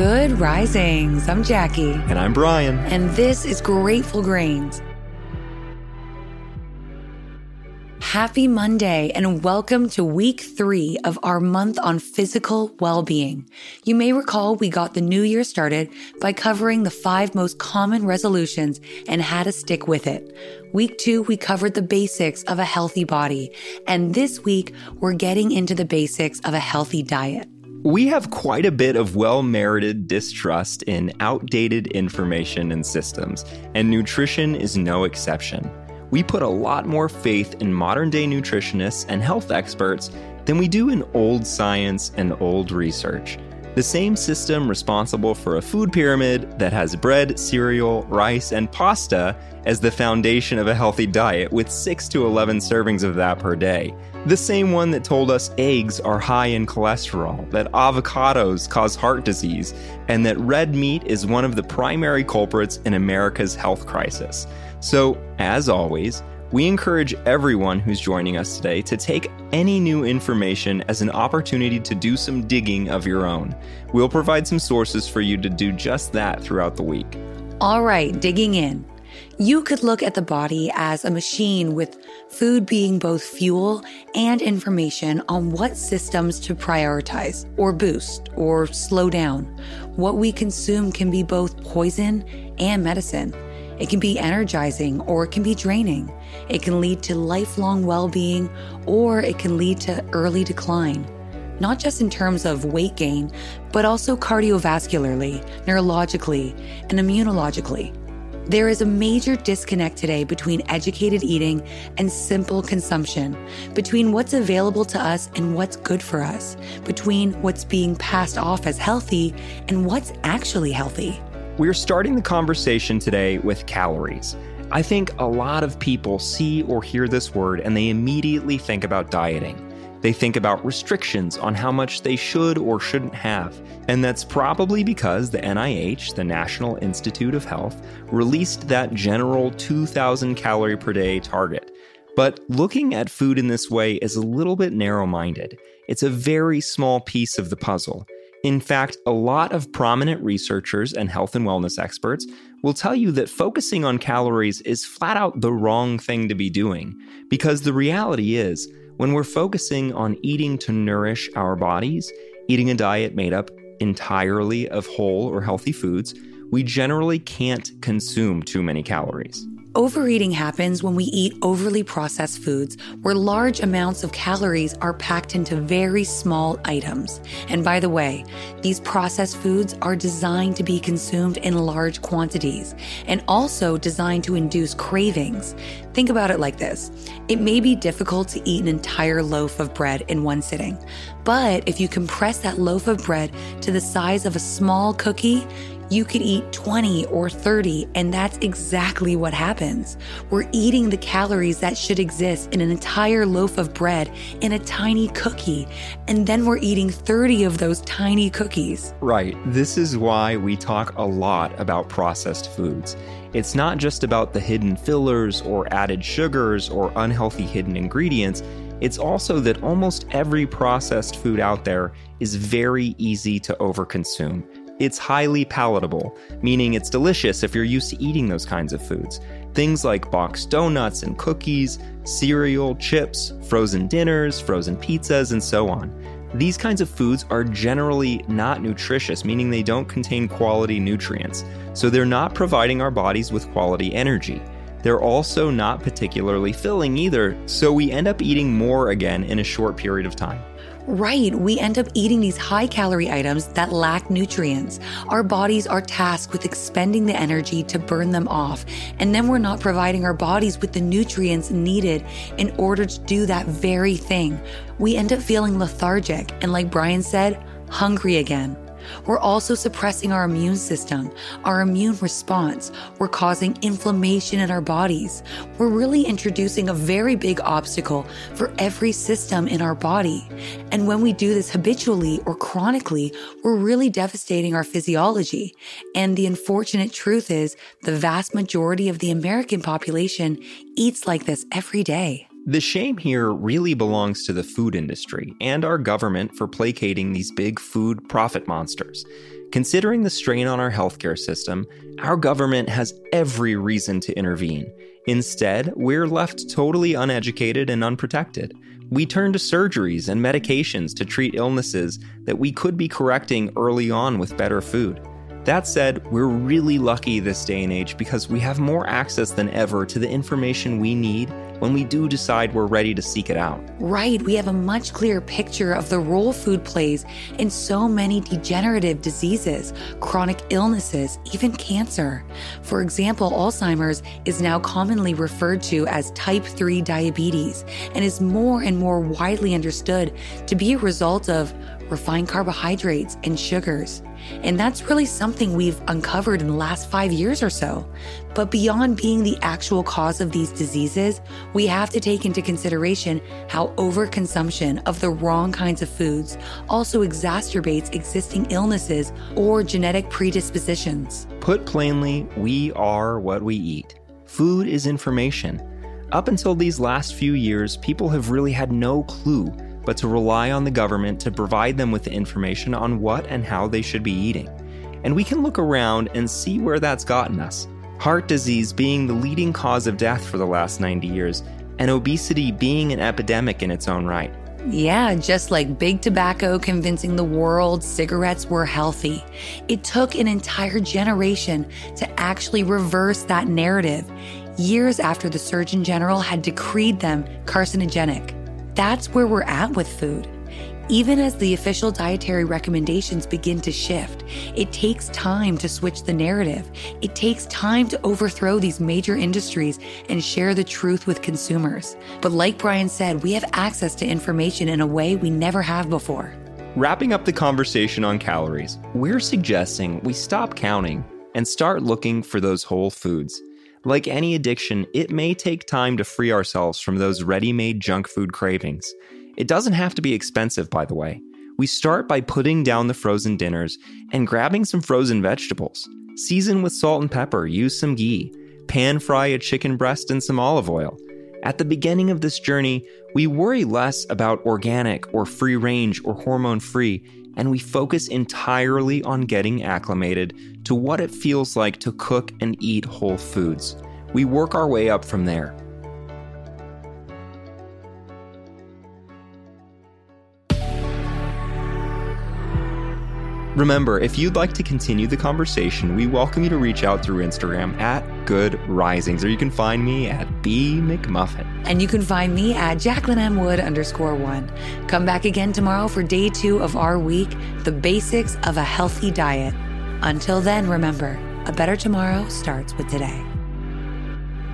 Good risings. I'm Jackie. And I'm Brian. And this is Grateful Grains. Happy Monday and welcome to week three of our month on physical well-being. You may recall we got the new year started by covering the five most common resolutions and how to stick with it. Week two, we covered the basics of a healthy body. And this week, we're getting into the basics of a healthy diet. We have quite a bit of well merited distrust in outdated information and systems, and nutrition is no exception. We put a lot more faith in modern day nutritionists and health experts than we do in old science and old research. The same system responsible for a food pyramid that has bread, cereal, rice, and pasta as the foundation of a healthy diet, with 6 to 11 servings of that per day. The same one that told us eggs are high in cholesterol, that avocados cause heart disease, and that red meat is one of the primary culprits in America's health crisis. So, as always, we encourage everyone who's joining us today to take any new information as an opportunity to do some digging of your own. We'll provide some sources for you to do just that throughout the week. All right, digging in. You could look at the body as a machine with food being both fuel and information on what systems to prioritize or boost or slow down. What we consume can be both poison and medicine. It can be energizing or it can be draining. It can lead to lifelong well being or it can lead to early decline. Not just in terms of weight gain, but also cardiovascularly, neurologically, and immunologically. There is a major disconnect today between educated eating and simple consumption, between what's available to us and what's good for us, between what's being passed off as healthy and what's actually healthy. We're starting the conversation today with calories. I think a lot of people see or hear this word and they immediately think about dieting. They think about restrictions on how much they should or shouldn't have. And that's probably because the NIH, the National Institute of Health, released that general 2,000 calorie per day target. But looking at food in this way is a little bit narrow minded. It's a very small piece of the puzzle. In fact, a lot of prominent researchers and health and wellness experts will tell you that focusing on calories is flat out the wrong thing to be doing. Because the reality is, when we're focusing on eating to nourish our bodies, eating a diet made up entirely of whole or healthy foods, we generally can't consume too many calories. Overeating happens when we eat overly processed foods where large amounts of calories are packed into very small items. And by the way, these processed foods are designed to be consumed in large quantities and also designed to induce cravings. Think about it like this it may be difficult to eat an entire loaf of bread in one sitting, but if you compress that loaf of bread to the size of a small cookie, you could eat 20 or 30, and that's exactly what happens. We're eating the calories that should exist in an entire loaf of bread in a tiny cookie, and then we're eating 30 of those tiny cookies. Right. This is why we talk a lot about processed foods. It's not just about the hidden fillers or added sugars or unhealthy hidden ingredients. It's also that almost every processed food out there is very easy to overconsume. It's highly palatable, meaning it's delicious if you're used to eating those kinds of foods. Things like boxed donuts and cookies, cereal, chips, frozen dinners, frozen pizzas, and so on. These kinds of foods are generally not nutritious, meaning they don't contain quality nutrients, so they're not providing our bodies with quality energy. They're also not particularly filling either, so we end up eating more again in a short period of time. Right, we end up eating these high calorie items that lack nutrients. Our bodies are tasked with expending the energy to burn them off, and then we're not providing our bodies with the nutrients needed in order to do that very thing. We end up feeling lethargic and, like Brian said, hungry again. We're also suppressing our immune system, our immune response. We're causing inflammation in our bodies. We're really introducing a very big obstacle for every system in our body. And when we do this habitually or chronically, we're really devastating our physiology. And the unfortunate truth is the vast majority of the American population eats like this every day. The shame here really belongs to the food industry and our government for placating these big food profit monsters. Considering the strain on our healthcare system, our government has every reason to intervene. Instead, we're left totally uneducated and unprotected. We turn to surgeries and medications to treat illnesses that we could be correcting early on with better food. That said, we're really lucky this day and age because we have more access than ever to the information we need when we do decide we're ready to seek it out. Right, we have a much clearer picture of the role food plays in so many degenerative diseases, chronic illnesses, even cancer. For example, Alzheimer's is now commonly referred to as type 3 diabetes and is more and more widely understood to be a result of refined carbohydrates and sugars. And that's really something we've uncovered in the last five years or so. But beyond being the actual cause of these diseases, we have to take into consideration how overconsumption of the wrong kinds of foods also exacerbates existing illnesses or genetic predispositions. Put plainly, we are what we eat. Food is information. Up until these last few years, people have really had no clue but to rely on the government to provide them with the information on what and how they should be eating. And we can look around and see where that's gotten us. Heart disease being the leading cause of death for the last 90 years, and obesity being an epidemic in its own right. Yeah, just like big tobacco convincing the world cigarettes were healthy. It took an entire generation to actually reverse that narrative, years after the Surgeon General had decreed them carcinogenic. That's where we're at with food. Even as the official dietary recommendations begin to shift, it takes time to switch the narrative. It takes time to overthrow these major industries and share the truth with consumers. But like Brian said, we have access to information in a way we never have before. Wrapping up the conversation on calories, we're suggesting we stop counting and start looking for those whole foods. Like any addiction, it may take time to free ourselves from those ready made junk food cravings. It doesn't have to be expensive, by the way. We start by putting down the frozen dinners and grabbing some frozen vegetables. Season with salt and pepper, use some ghee, pan fry a chicken breast in some olive oil. At the beginning of this journey, we worry less about organic or free range or hormone free and we focus entirely on getting acclimated to what it feels like to cook and eat whole foods. We work our way up from there. Remember, if you'd like to continue the conversation, we welcome you to reach out through Instagram at Good Risings, or you can find me at B McMuffin. And you can find me at Jacqueline M. Wood underscore one. Come back again tomorrow for day two of our week, the basics of a healthy diet. Until then, remember, a better tomorrow starts with today